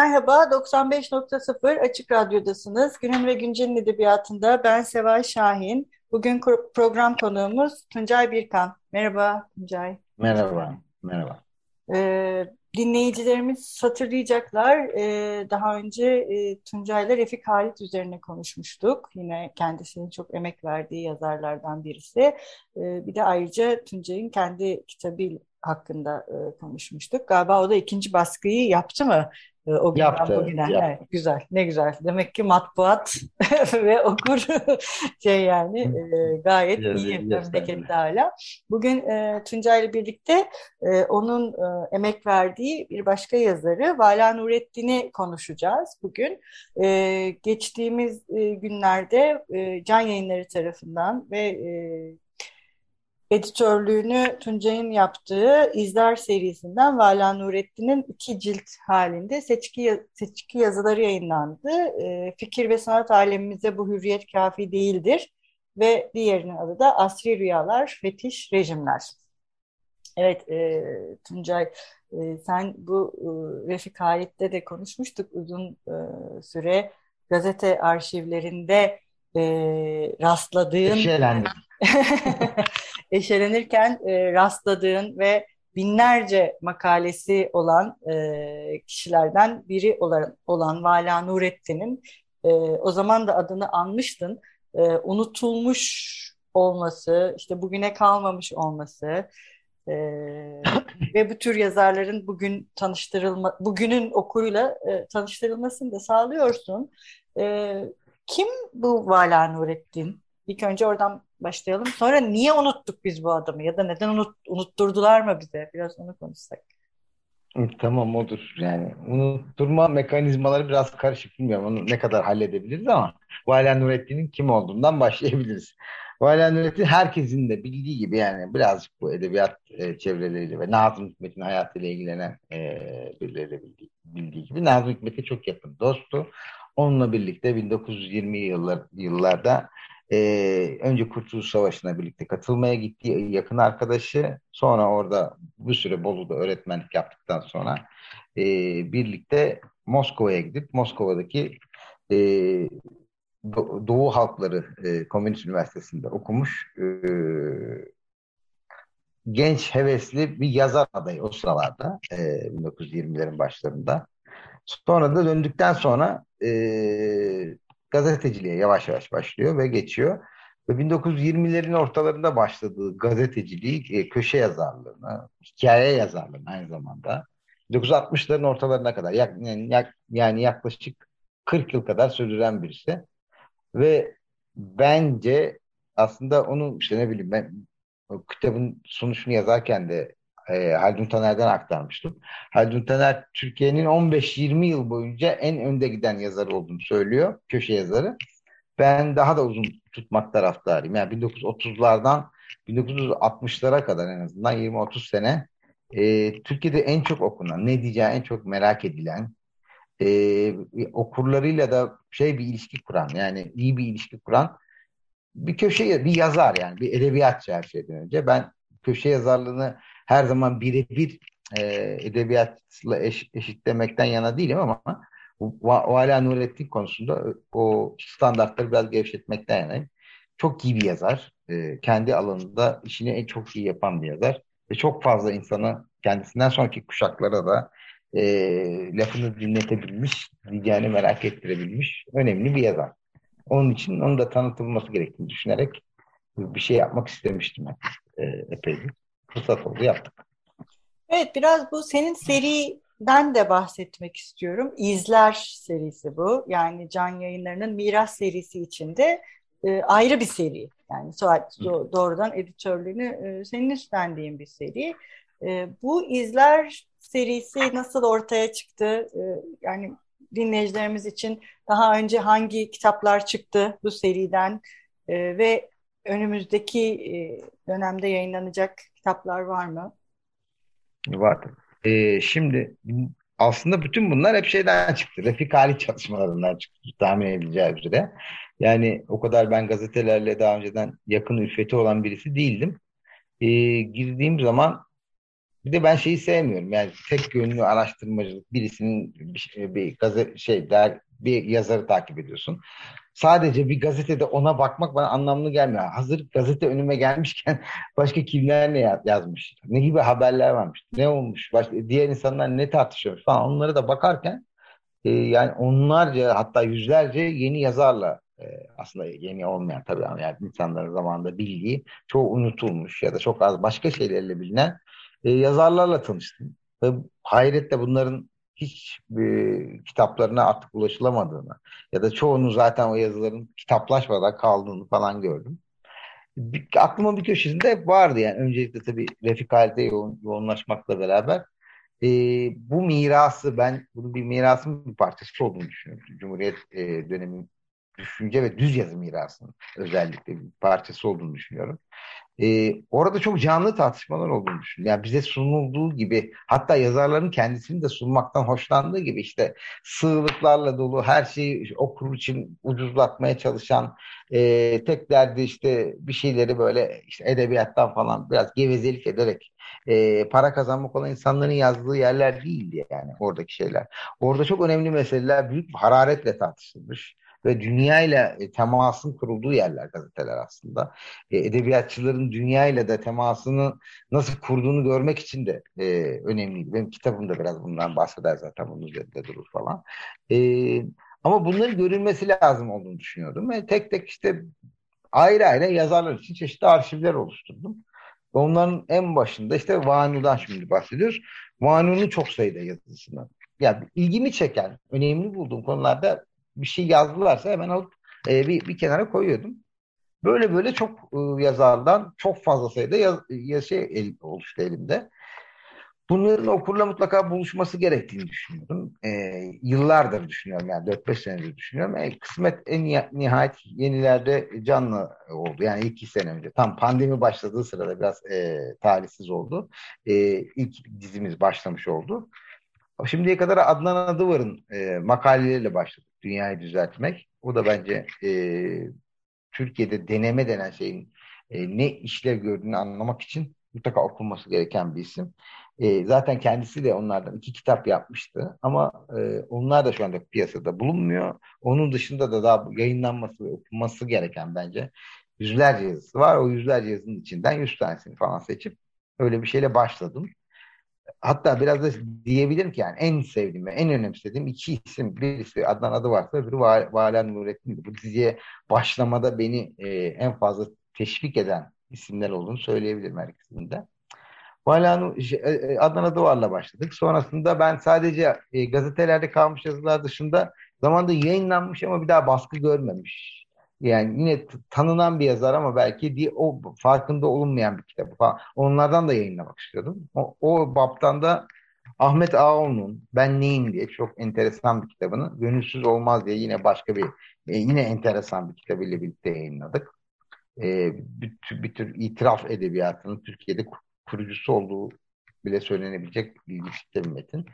Merhaba, 95.0 Açık Radyo'dasınız. Günün ve Güncel'in edebiyatında ben Seval Şahin. Bugün program konuğumuz Tuncay Birkan. Merhaba Tuncay. Merhaba, merhaba. Ee, dinleyicilerimiz hatırlayacaklar. Ee, daha önce e, Tuncay ile Refik Halit üzerine konuşmuştuk. Yine kendisinin çok emek verdiği yazarlardan birisi. Ee, bir de ayrıca Tuncay'ın kendi kitabı hakkında e, konuşmuştuk. Galiba o da ikinci baskıyı yaptı mı? Ee, o günden yaptı, bugüne. yaptı. Evet, güzel, ne güzel. Demek ki matbuat ve okur şey yani e, gayet iyi memlekette hala. Bugün e, Tuncay ile birlikte e, onun e, emek verdiği bir başka yazarı Vala Nurettin'i konuşacağız bugün. E, geçtiğimiz e, günlerde e, Can Yayınları tarafından ve e, editörlüğünü Tuncay'ın yaptığı İzler serisinden Vala Nurettin'in iki cilt halinde seçki, seçki yazıları yayınlandı. E, fikir ve sanat alemimize bu hürriyet kafi değildir ve diğerinin adı da Asri Rüyalar, Fetiş, Rejimler. Evet e, Tuncay e, sen bu e, Refik Halit'te de konuşmuştuk uzun e, süre gazete arşivlerinde e, rastladığın Eşelendim. eşelenirken e, rastladığın ve binlerce makalesi olan e, kişilerden biri olan, olan Vala Nurettin'in e, o zaman da adını anmıştın. E, unutulmuş olması, işte bugüne kalmamış olması e, ve bu tür yazarların bugün tanıştırılma, bugünün okuruyla e, tanıştırılmasını da sağlıyorsun. E, kim bu Vala Nurettin? İlk önce oradan başlayalım. Sonra niye unuttuk biz bu adamı ya da neden unut, unutturdular mı bize? Biraz onu konuşsak. Tamam odur. Yani unutturma mekanizmaları biraz karışık bilmiyorum. Onu ne kadar halledebiliriz ama Vala Nurettin'in kim olduğundan başlayabiliriz. Vala Nurettin herkesin de bildiği gibi yani birazcık bu edebiyat e, çevreleriyle ve Nazım Hikmet'in hayatıyla ilgilenen e, birileri de bildiği, bildiği gibi Nazım Hikmet'e çok yakın dostu. Onunla birlikte 1920 yıllar, yıllarda ee, önce Kurtuluş Savaşı'na birlikte katılmaya gittiği yakın arkadaşı sonra orada bir süre Bolu'da öğretmenlik yaptıktan sonra e, birlikte Moskova'ya gidip Moskova'daki e, Doğu Halkları e, Komünist Üniversitesi'nde okumuş e, genç hevesli bir yazar adayı o sıralarda e, 1920'lerin başlarında. Sonra da döndükten sonra e, gazeteciliğe yavaş yavaş başlıyor ve geçiyor. Ve 1920'lerin ortalarında başladığı gazeteciliği, e, köşe yazarlığına, hikaye yazarlığına aynı zamanda 1960'ların ortalarına kadar yani, yaklaşık 40 yıl kadar sürdüren birisi. Ve bence aslında onu işte ne bileyim ben kitabın sunuşunu yazarken de e, Haldun Taner'den aktarmıştım. Haldun Taner Türkiye'nin 15-20 yıl boyunca en önde giden yazar olduğunu söylüyor. Köşe yazarı. Ben daha da uzun tutmak taraftarıyım. Yani 1930'lardan 1960'lara kadar en azından 20-30 sene e, Türkiye'de en çok okunan, ne diyeceği en çok merak edilen, e, okurlarıyla da şey bir ilişki kuran, yani iyi bir ilişki kuran bir köşe, bir yazar yani, bir edebiyatçı her şeyden önce. Ben köşe yazarlığını her zaman birebir e, edebiyatla eş, eşitlemekten yana değilim ama Vala Nurettin konusunda o standartları biraz gevşetmekten yanayım. Çok iyi bir yazar. E, kendi alanında işini en çok iyi yapan bir yazar. Ve çok fazla insanı kendisinden sonraki kuşaklara da e, lafını dinletebilmiş, diyeceğini merak ettirebilmiş önemli bir yazar. Onun için onun da tanıtılması gerektiğini düşünerek bir şey yapmak istemiştim e, epeydir fırsat oldu yaptık. Evet biraz bu senin seriden de bahsetmek istiyorum. İzler serisi bu. Yani Can Yayınları'nın Miras serisi içinde e, ayrı bir seri. Yani doğrudan editörlüğünü senin üstlendiğin bir seri. Bu izler serisi nasıl ortaya çıktı? Yani dinleyicilerimiz için daha önce hangi kitaplar çıktı bu seriden ve önümüzdeki dönemde yayınlanacak kitaplar var mı? Var. Ee, şimdi aslında bütün bunlar hep şeyden çıktı. Refik Ali çalışmalarından çıktı tahmin edileceği üzere. Yani o kadar ben gazetelerle daha önceden yakın ülfeti olan birisi değildim. Ee, girdiğim zaman bir de ben şeyi sevmiyorum. Yani tek yönlü araştırmacılık birisinin bir, bir gazete şey der bir yazarı takip ediyorsun sadece bir gazetede ona bakmak bana anlamlı gelmiyor. Hazır gazete önüme gelmişken başka kimler ne yazmış, ne gibi haberler varmış, ne olmuş, başka, diğer insanlar ne tartışıyor falan onları da bakarken e, yani onlarca hatta yüzlerce yeni yazarla e, aslında yeni olmayan tabii ama yani insanların zamanında bildiği çoğu unutulmuş ya da çok az başka şeylerle bilinen e, yazarlarla tanıştım. Ve hayretle bunların hiç e, kitaplarına artık ulaşılamadığını ya da çoğunun zaten o yazıların kitaplaşmadan kaldığını falan gördüm. Bir, aklıma bir köşesinde hep vardı yani öncelikle tabii Refik Halide yoğun, yoğunlaşmakla beraber e, bu mirası ben bunu bir mirasın bir parçası olduğunu düşünüyorum. Cumhuriyet e, dönemi düşünce ve düz yazı mirasının özellikle bir parçası olduğunu düşünüyorum e, orada çok canlı tartışmalar olduğunu düşünüyorum. Yani bize sunulduğu gibi hatta yazarların kendisini de sunmaktan hoşlandığı gibi işte sığlıklarla dolu her şeyi okur için ucuzlatmaya çalışan e, tek derdi işte bir şeyleri böyle işte edebiyattan falan biraz gevezelik ederek e, para kazanmak olan insanların yazdığı yerler değildi yani oradaki şeyler. Orada çok önemli meseleler büyük hararetle tartışılmış ve dünya ile temasın kurulduğu yerler gazeteler aslında. E, edebiyatçıların dünya ile de temasını nasıl kurduğunu görmek için de e, önemliydi. Benim kitabım da biraz bundan bahseder zaten bunun üzerinde durur falan. E, ama bunların görülmesi lazım olduğunu düşünüyordum. Ve tek tek işte ayrı ayrı yazarlar için çeşitli arşivler oluşturdum. Onların en başında işte Vanu'dan şimdi bahsediyoruz. Vanu'nun çok sayıda yazısını. Yani ilgimi çeken, önemli bulduğum konularda bir şey yazdılarsa hemen alıp e, bir, bir kenara koyuyordum. Böyle böyle çok e, yazardan çok fazla sayıda yaz, yaz şey el, oluştu elimde. Bunların okurla mutlaka buluşması gerektiğini düşünüyorum. E, yıllardır düşünüyorum yani 4-5 senedir düşünüyorum. E, kısmet en nihayet yenilerde canlı oldu. Yani iki sene önce tam pandemi başladığı sırada biraz e, talihsiz oldu. E, ilk dizimiz başlamış oldu. Şimdiye kadar Adnan Adıvar'ın e, makaleleriyle başladık dünyayı düzeltmek. O da bence e, Türkiye'de deneme denen şeyin e, ne işlev gördüğünü anlamak için mutlaka okunması gereken bir isim. E, zaten kendisi de onlardan iki kitap yapmıştı ama e, onlar da şu anda piyasada bulunmuyor. Onun dışında da daha yayınlanması ve okunması gereken bence yüzlerce yazısı var. O yüzlerce yazının içinden yüz tanesini falan seçip öyle bir şeyle başladım hatta biraz da diyebilirim ki yani en sevdiğim ve en önemsediğim iki isim. Birisi Adnan adı varsa öbürü Valen Nurettin'di. Bu diziye başlamada beni e, en fazla teşvik eden isimler olduğunu söyleyebilirim her ikisinde. Valen e, e, Adnan Adıvar'la başladık. Sonrasında ben sadece e, gazetelerde kalmış yazılar dışında zamanda yayınlanmış ama bir daha baskı görmemiş yani yine tanınan bir yazar ama belki diye o farkında olunmayan bir kitap falan. Onlardan da yayınlamak istiyordum. O, o baptan da Ahmet Ağaoğlu'nun Ben Neyim diye çok enteresan bir kitabını Gönülsüz Olmaz diye yine başka bir e, yine enteresan bir kitabıyla birlikte yayınladık. E, bir, tür, bir tür itiraf edebiyatının Türkiye'de kurucusu olduğu bile söylenebilecek ilginç bir metin.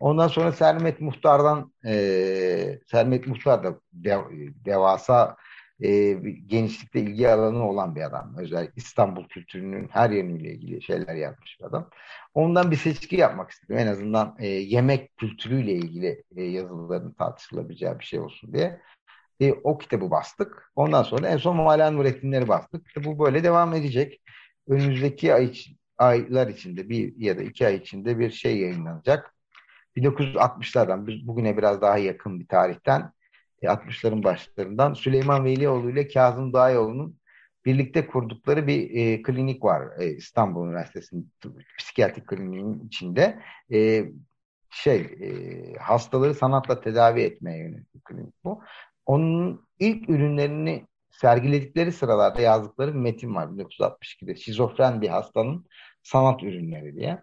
Ondan sonra Sermet Muhtar'dan e, Sermet Muhtar da dev, devasa e, genişlikte ilgi alanı olan bir adam. Özellikle İstanbul kültürünün her yönüyle ilgili şeyler yapmış bir adam. Ondan bir seçki yapmak istedim. En azından e, yemek kültürüyle ilgili e, yazıların tartışılabileceği bir şey olsun diye. E, o kitabı bastık. Ondan sonra en son Muhalen Nurettinleri bastık. İşte bu böyle devam edecek. Önümüzdeki ay, aylar içinde bir ya da iki ay içinde bir şey yayınlanacak. 1960'lardan bugüne biraz daha yakın bir tarihten 60'ların başlarından Süleyman Velioğlu ile Kazım Dağyoğlu'nun birlikte kurdukları bir e, klinik var e, İstanbul Üniversitesi'nin psikiyatrik kliniğinin içinde. E, şey e, hastaları sanatla tedavi etmeye yönelik bir klinik bu. Onun ilk ürünlerini sergiledikleri sıralarda yazdıkları bir metin var 1962'de. Şizofren bir hastanın sanat ürünleri diye.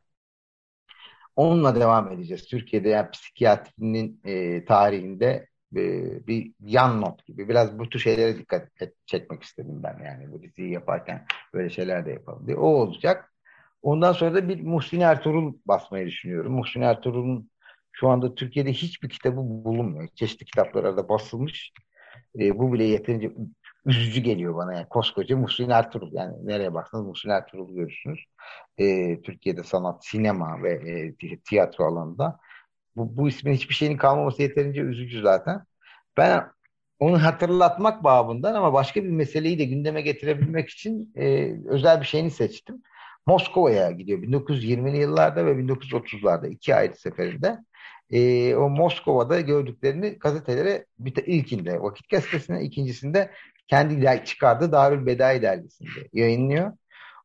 Onunla devam edeceğiz. Türkiye'de yani psikiyatrinin e, tarihinde e, bir yan not gibi. Biraz bu tür şeylere dikkat çekmek istedim ben yani bu diziyi yaparken böyle şeyler de yapalım diye. O olacak. Ondan sonra da bir Muhsin Ertuğrul basmayı düşünüyorum. Muhsin Ertuğrul'un şu anda Türkiye'de hiçbir kitabı bulunmuyor. Çeşitli kitaplarda basılmış. E, bu bile yeterince üzücü geliyor bana. Yani koskoca Muhsin Ertuğrul. Yani nereye baksanız Muhsin Ertuğrul görürsünüz. E, Türkiye'de sanat, sinema ve e, tiyatro alanında. Bu, bu ismin hiçbir şeyin kalmaması yeterince üzücü zaten. Ben onu hatırlatmak babından ama başka bir meseleyi de gündeme getirebilmek için e, özel bir şeyini seçtim. Moskova'ya gidiyor 1920'li yıllarda ve 1930'larda iki ayrı seferinde. E, o Moskova'da gördüklerini gazetelere bir de ilkinde Vakit Gazetesi'ne, ikincisinde kendi çıkardığı Darül Bedai dergisinde yayınlıyor.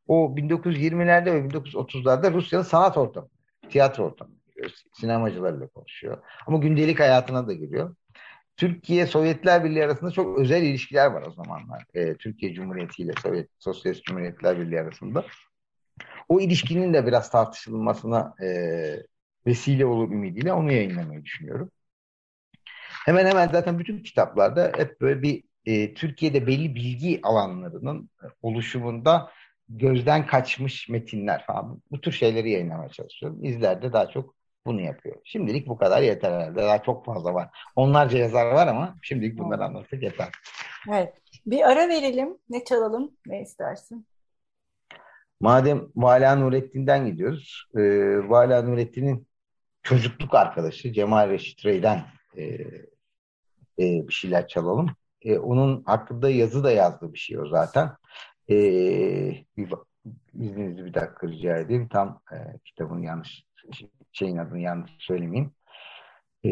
O 1920'lerde ve 1930'larda Rusya'nın sanat ortamı, tiyatro ortamı. Sinemacılarla konuşuyor. Ama gündelik hayatına da giriyor. Türkiye Sovyetler Birliği arasında çok özel ilişkiler var o zamanlar. E, Türkiye Cumhuriyeti ile Sovyet Sosyalist Cumhuriyetler Birliği arasında. O ilişkinin de biraz tartışılmasına e, vesile olur ümidiyle onu yayınlamayı düşünüyorum. Hemen hemen zaten bütün kitaplarda hep böyle bir e, Türkiye'de belli bilgi alanlarının oluşumunda gözden kaçmış metinler falan bu tür şeyleri yayınlamaya çalışıyorum. İzler de daha çok bunu yapıyor. Şimdilik bu kadar yeter herhalde. Daha çok fazla var. Onlarca yazar var ama şimdilik bunları anlattık yeter. Evet. Bir ara verelim. Ne çalalım? Ne istersin? Madem Vala Nurettin'den gidiyoruz. E, Vala Nurettin'in çocukluk arkadaşı Cemal Reşit Rey'den e, e, bir şeyler çalalım. E, onun hakkında yazı da yazdığı bir şey o zaten. E, bir, izninizi bir dakika rica edeyim. Tam e, kitabın yanlış şeyin adını yanlış söylemeyeyim. E,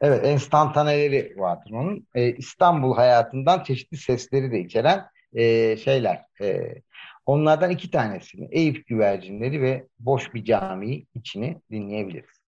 evet, enstantaneleri vardır onun. E, İstanbul hayatından çeşitli sesleri de içeren e, şeyler. E, onlardan iki tanesini Eyüp güvercinleri ve boş bir cami içini dinleyebiliriz.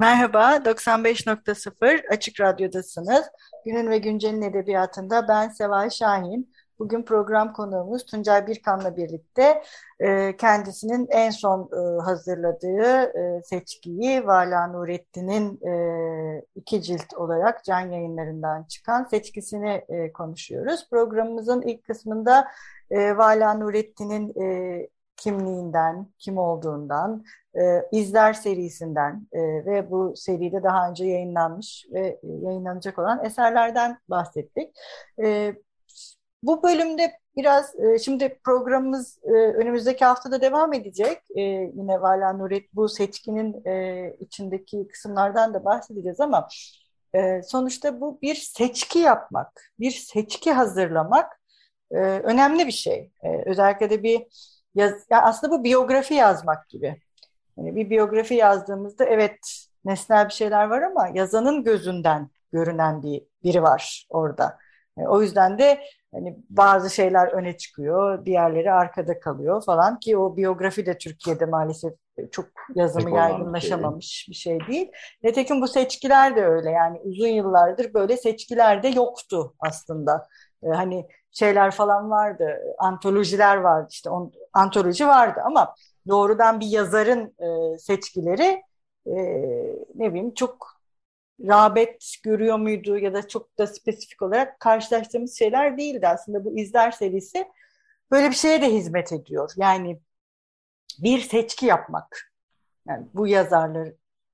Merhaba, 95.0 Açık Radyo'dasınız. Günün ve Güncel'in edebiyatında ben Seval Şahin. Bugün program konuğumuz Tuncay Birkan'la birlikte e, kendisinin en son e, hazırladığı e, seçkiyi Vala Nurettin'in e, iki cilt olarak can yayınlarından çıkan seçkisini e, konuşuyoruz. Programımızın ilk kısmında e, Vala Nurettin'in e, kimliğinden, kim olduğundan, e, izler serisinden e, ve bu seride daha önce yayınlanmış ve e, yayınlanacak olan eserlerden bahsettik. E, bu bölümde biraz e, şimdi programımız e, önümüzdeki haftada devam edecek. E, yine Vala Nuret bu seçkinin içindeki kısımlardan da bahsedeceğiz ama sonuçta bu bir seçki yapmak, bir seçki hazırlamak önemli bir şey. Özellikle de bir yaz, ya aslında bu biyografi yazmak gibi. Yani bir biyografi yazdığımızda evet nesnel bir şeyler var ama yazanın gözünden görünen bir biri var orada. Yani o yüzden de hani bazı şeyler öne çıkıyor, diğerleri arkada kalıyor falan ki o biyografi de Türkiye'de maalesef çok yazımı Pek yaygınlaşamamış bir şey. bir şey değil. Nitekim bu seçkiler de öyle yani uzun yıllardır böyle seçkiler de yoktu aslında. Ee, hani şeyler falan vardı, antolojiler vardı işte on, antoloji vardı ama doğrudan bir yazarın e, seçkileri e, ne bileyim çok rağbet görüyor muydu ya da çok da spesifik olarak karşılaştığımız şeyler değildi aslında bu izler serisi böyle bir şeye de hizmet ediyor. Yani bir seçki yapmak. Yani bu yazarlar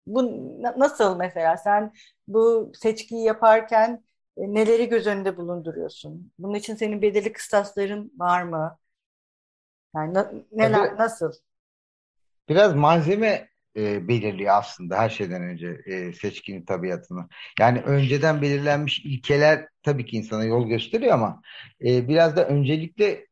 bu nasıl mesela sen bu seçkiyi yaparken e, neleri göz önünde bulunduruyorsun? Bunun için senin belirli kıstasların var mı? Yani neler, nasıl? Biraz malzeme e, belirliyor aslında her şeyden önce e, seçkinin tabiatını. Yani önceden belirlenmiş ilkeler tabii ki insana yol gösteriyor ama e, biraz da öncelikle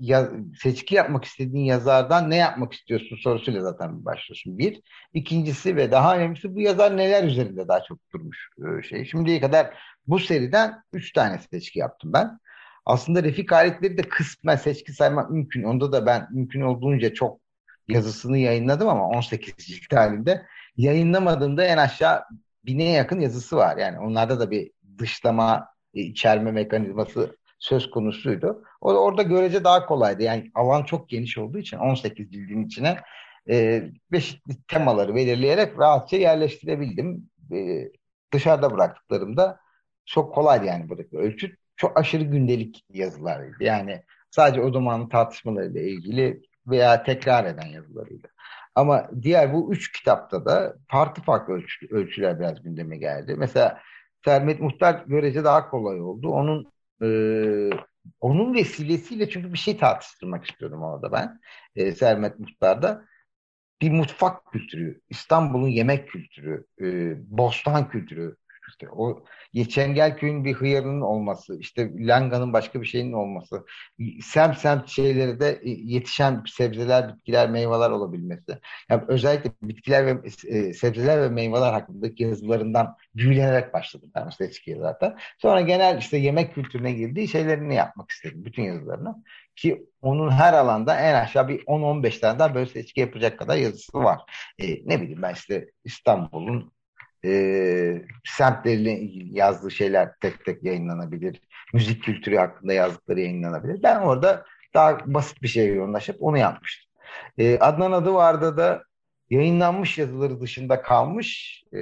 ya, seçki yapmak istediğin yazardan ne yapmak istiyorsun sorusuyla zaten başlıyorsun. Bir. İkincisi ve daha önemlisi bu yazar neler üzerinde daha çok durmuş e, şey. Şimdiye kadar bu seriden üç tane seçki yaptım ben. Aslında Refik aletleri de kısmen seçki saymak mümkün. Onda da ben mümkün olduğunca çok yazısını yayınladım ama 18 cilt halinde. Yayınlamadığımda en aşağı bine yakın yazısı var. Yani onlarda da bir dışlama e, içerme mekanizması söz konusuydu. O orada görece daha kolaydı. Yani alan çok geniş olduğu için 18 cildin içine e, çeşitli temaları belirleyerek rahatça yerleştirebildim. E, dışarıda bıraktıklarımda çok kolaydı yani buradaki ölçüt. Çok aşırı gündelik yazılarıydı. Yani sadece o zamanın tartışmalarıyla ilgili veya tekrar eden yazılarıydı. Ama diğer bu üç kitapta da farklı farklı ölçü, ölçüler biraz gündeme geldi. Mesela Sermet Muhtar görece daha kolay oldu. Onun e, onun vesilesiyle çünkü bir şey tartıştırmak istiyordum orada ben. E, Sermet Muhtar'da bir mutfak kültürü, İstanbul'un yemek kültürü, e, bostan kültürü, işte o Çengelköy'ün bir hıyarının olması, işte Langa'nın başka bir şeyinin olması, semt semt şeyleri de e, yetişen sebzeler, bitkiler, meyveler olabilmesi. Yani özellikle bitkiler ve e, sebzeler ve meyveler hakkındaki yazılarından büyülenerek başladım ben işte eski zaten. Sonra genel işte yemek kültürüne girdiği şeylerini yapmak istedim. Bütün yazılarını. Ki onun her alanda en aşağı bir 10-15 tane daha böyle seçki yapacak kadar yazısı var. E, ne bileyim ben işte İstanbul'un e, semtleriyle ilgili yazdığı şeyler tek tek yayınlanabilir. Müzik kültürü hakkında yazdıkları yayınlanabilir. Ben orada daha basit bir şeye yoğunlaşıp onu yapmıştım. E, Adnan adı vardı da yayınlanmış yazıları dışında kalmış e,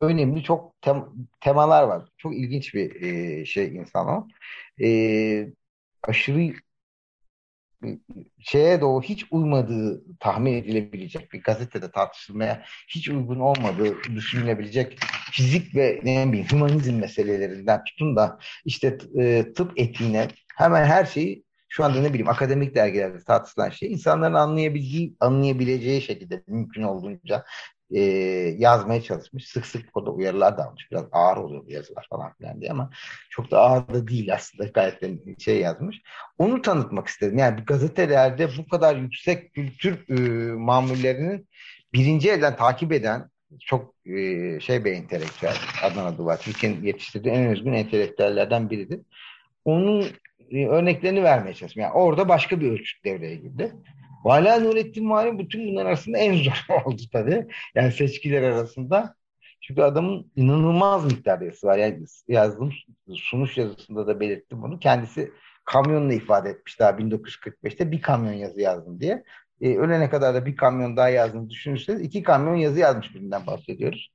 önemli çok tem temalar var. Çok ilginç bir e, şey insan o. E, aşırı şeye o hiç uymadığı tahmin edilebilecek bir gazetede tartışılmaya hiç uygun olmadığı düşünülebilecek fizik ve ne bileyim humanizm meselelerinden tutun da işte e, tıp etiğine hemen her şeyi şu anda ne bileyim akademik dergilerde tartışılan şey insanların anlayabildiği, anlayabileceği şekilde mümkün olduğunca e, yazmaya çalışmış. Sık sık o da uyarılar da almış. Biraz ağır oluyor bu yazılar falan filan diye ama çok da ağır da değil aslında. Gayet de şey yazmış. Onu tanıtmak istedim. Yani gazetelerde bu kadar yüksek kültür e, mamullerinin birinci elden takip eden çok e, şey bir entelektüel Adnan Duvar. Türkiye'nin yetiştirdiği en özgün entelektüellerden biridir. Onun e, örneklerini vermeye çalıştım. Yani orada başka bir ölçüt devreye girdi. Vala Nurettin Mali bütün bunlar arasında en zor oldu tabii. Yani seçkiler arasında. Çünkü adamın inanılmaz miktarda yazısı var. Yani yazdığım sunuş yazısında da belirttim bunu. Kendisi kamyonla ifade etmiş daha 1945'te bir kamyon yazı yazdım diye. E, ölene kadar da bir kamyon daha yazdığını düşünürseniz iki kamyon yazı yazmış birinden bahsediyoruz.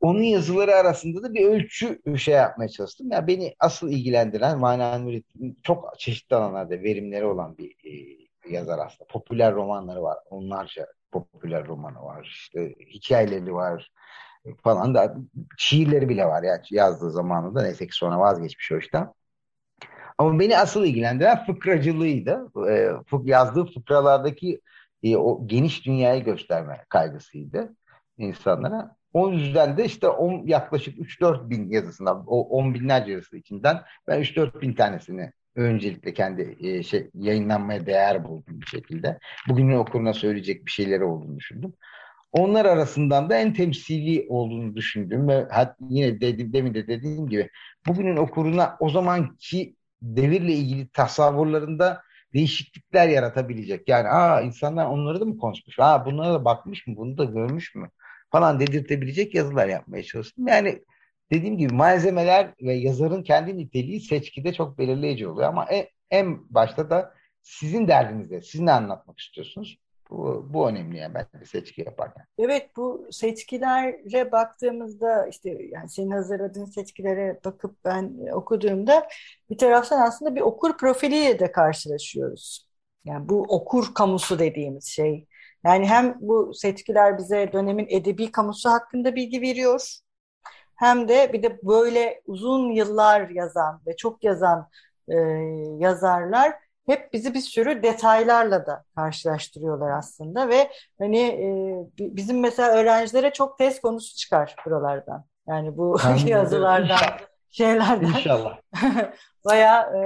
Onun yazıları arasında da bir ölçü şey yapmaya çalıştım. Ya yani beni asıl ilgilendiren Mana Nurettin çok çeşitli alanlarda verimleri olan bir e, yazar aslında. Popüler romanları var. Onlarca popüler romanı var. İşte hikayeleri var falan da şiirleri bile var yani yazdığı zamanında neyse ki sonra vazgeçmiş o işten. Ama beni asıl ilgilendiren fıkracılığıydı. E, yazdığı fıkralardaki e, o geniş dünyayı gösterme kaygısıydı insanlara. O yüzden de işte on, yaklaşık 3-4 bin yazısından, o 10 binlerce yazısı içinden ben 3-4 bin tanesini öncelikle kendi e, şey yayınlanmaya değer buldum bir şekilde. Bugünün okuruna söyleyecek bir şeyleri olduğunu düşündüm. Onlar arasından da en temsili olduğunu düşündüm ve hat, yine dedim, demin de dediğim gibi bugünün okuruna o zamanki devirle ilgili tasavvurlarında değişiklikler yaratabilecek. Yani aa insanlar onları da mı konuşmuş? Aa bunlara da bakmış mı? Bunu da görmüş mü? Falan dedirtebilecek yazılar yapmaya çalıştım. Yani dediğim gibi malzemeler ve yazarın kendi niteliği seçkide çok belirleyici oluyor ama en, en başta da sizin derdinizde, siz ne anlatmak istiyorsunuz? Bu, bu önemli yani bence seçki yaparken. Evet bu seçkilere baktığımızda işte yani senin hazırladığın seçkilere bakıp ben okuduğumda bir taraftan aslında bir okur profiliyle de karşılaşıyoruz. Yani bu okur kamusu dediğimiz şey. Yani hem bu seçkiler bize dönemin edebi kamusu hakkında bilgi veriyor hem de bir de böyle uzun yıllar yazan ve çok yazan e, yazarlar hep bizi bir sürü detaylarla da karşılaştırıyorlar aslında ve hani e, bizim mesela öğrencilere çok test konusu çıkar buralardan. Yani bu yazılardan, şeylerden. İnşallah. Baya e,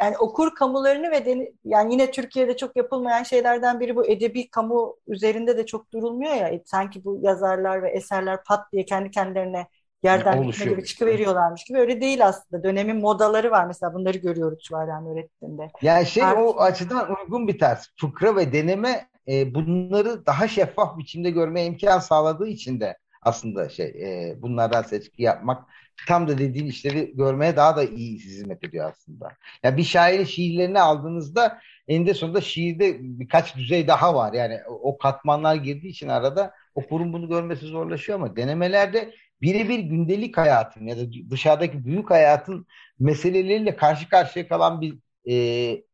yani okur kamularını ve deni, yani yine Türkiye'de çok yapılmayan şeylerden biri bu edebi kamu üzerinde de çok durulmuyor ya. E, sanki bu yazarlar ve eserler pat diye kendi kendilerine yerden yani gitme gibi çıkıveriyorlarmış gibi. Öyle değil aslında. Dönemin modaları var. Mesela bunları görüyoruz Çuvaran öğretmeninde. Yani şey Artık... o açıdan uygun bir ters. Fıkra ve deneme e, bunları daha şeffaf biçimde görmeye imkan sağladığı için de aslında şey e, bunlardan seçki yapmak tam da dediğin işleri görmeye daha da iyi hizmet ediyor aslında. Yani bir şairin şiirlerini aldığınızda eninde sonunda şiirde birkaç düzey daha var. Yani o katmanlar girdiği için arada okurun bunu görmesi zorlaşıyor ama denemelerde birebir gündelik hayatın ya da dışarıdaki büyük hayatın meseleleriyle karşı karşıya kalan bir e,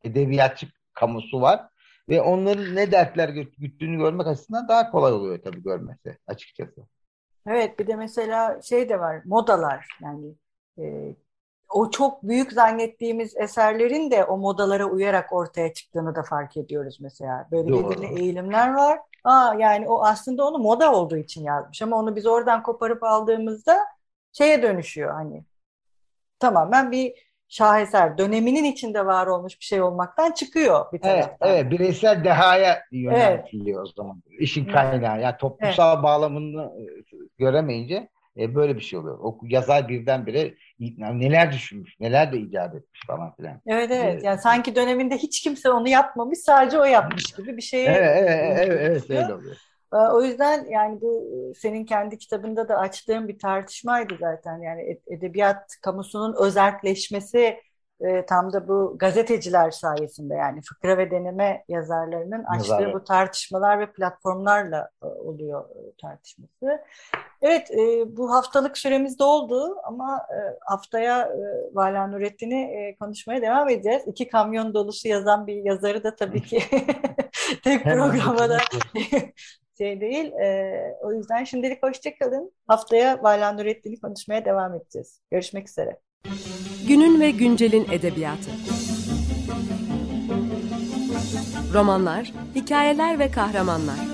edebiyatçı kamusu var. Ve onların ne dertler güttüğünü görmek açısından daha kolay oluyor tabii görmesi açıkçası. Evet bir de mesela şey de var modalar yani e, o çok büyük zannettiğimiz eserlerin de o modalara uyarak ortaya çıktığını da fark ediyoruz mesela. Böyle Doğru. belirli eğilimler var. Aa, yani o aslında onu moda olduğu için yazmış ama onu biz oradan koparıp aldığımızda şeye dönüşüyor hani tamamen bir şaheser döneminin içinde var olmuş bir şey olmaktan çıkıyor bir Evet, taraftan. evet bireysel dehaya yöneltiliyor o zaman. İşin kaynağı. Yani toplumsal bağlamını e, göremeyince e, böyle bir şey oluyor. O yazar birdenbire neler düşünmüş, neler de icat etmiş falan filan. Evet evet. Evet. Yani sanki döneminde hiç kimse onu yapmamış, sadece o yapmış gibi bir şeye Evet, evet, evet, evet, öyle oluyor. Ee, O yüzden yani bu e, senin kendi kitabında da açtığın bir tartışmaydı zaten. Yani ed- edebiyat kamusunun özerkleşmesi e, tam da bu gazeteciler sayesinde yani fıkra ve deneme yazarlarının açtığı Yazarlar. bu tartışmalar ve platformlarla e, oluyor e, tartışması. Evet, e, bu haftalık süremiz doldu ama e, haftaya e, Vala Nurettin'i e, konuşmaya devam edeceğiz. İki kamyon dolusu yazan bir yazarı da tabii ki tek Hemen programa da bitirmek şey değil. E, o yüzden şimdilik hoşça kalın. Haftaya Vala Nurettin'i konuşmaya devam edeceğiz. Görüşmek üzere. Günün ve güncelin edebiyatı. Romanlar, hikayeler ve kahramanlar.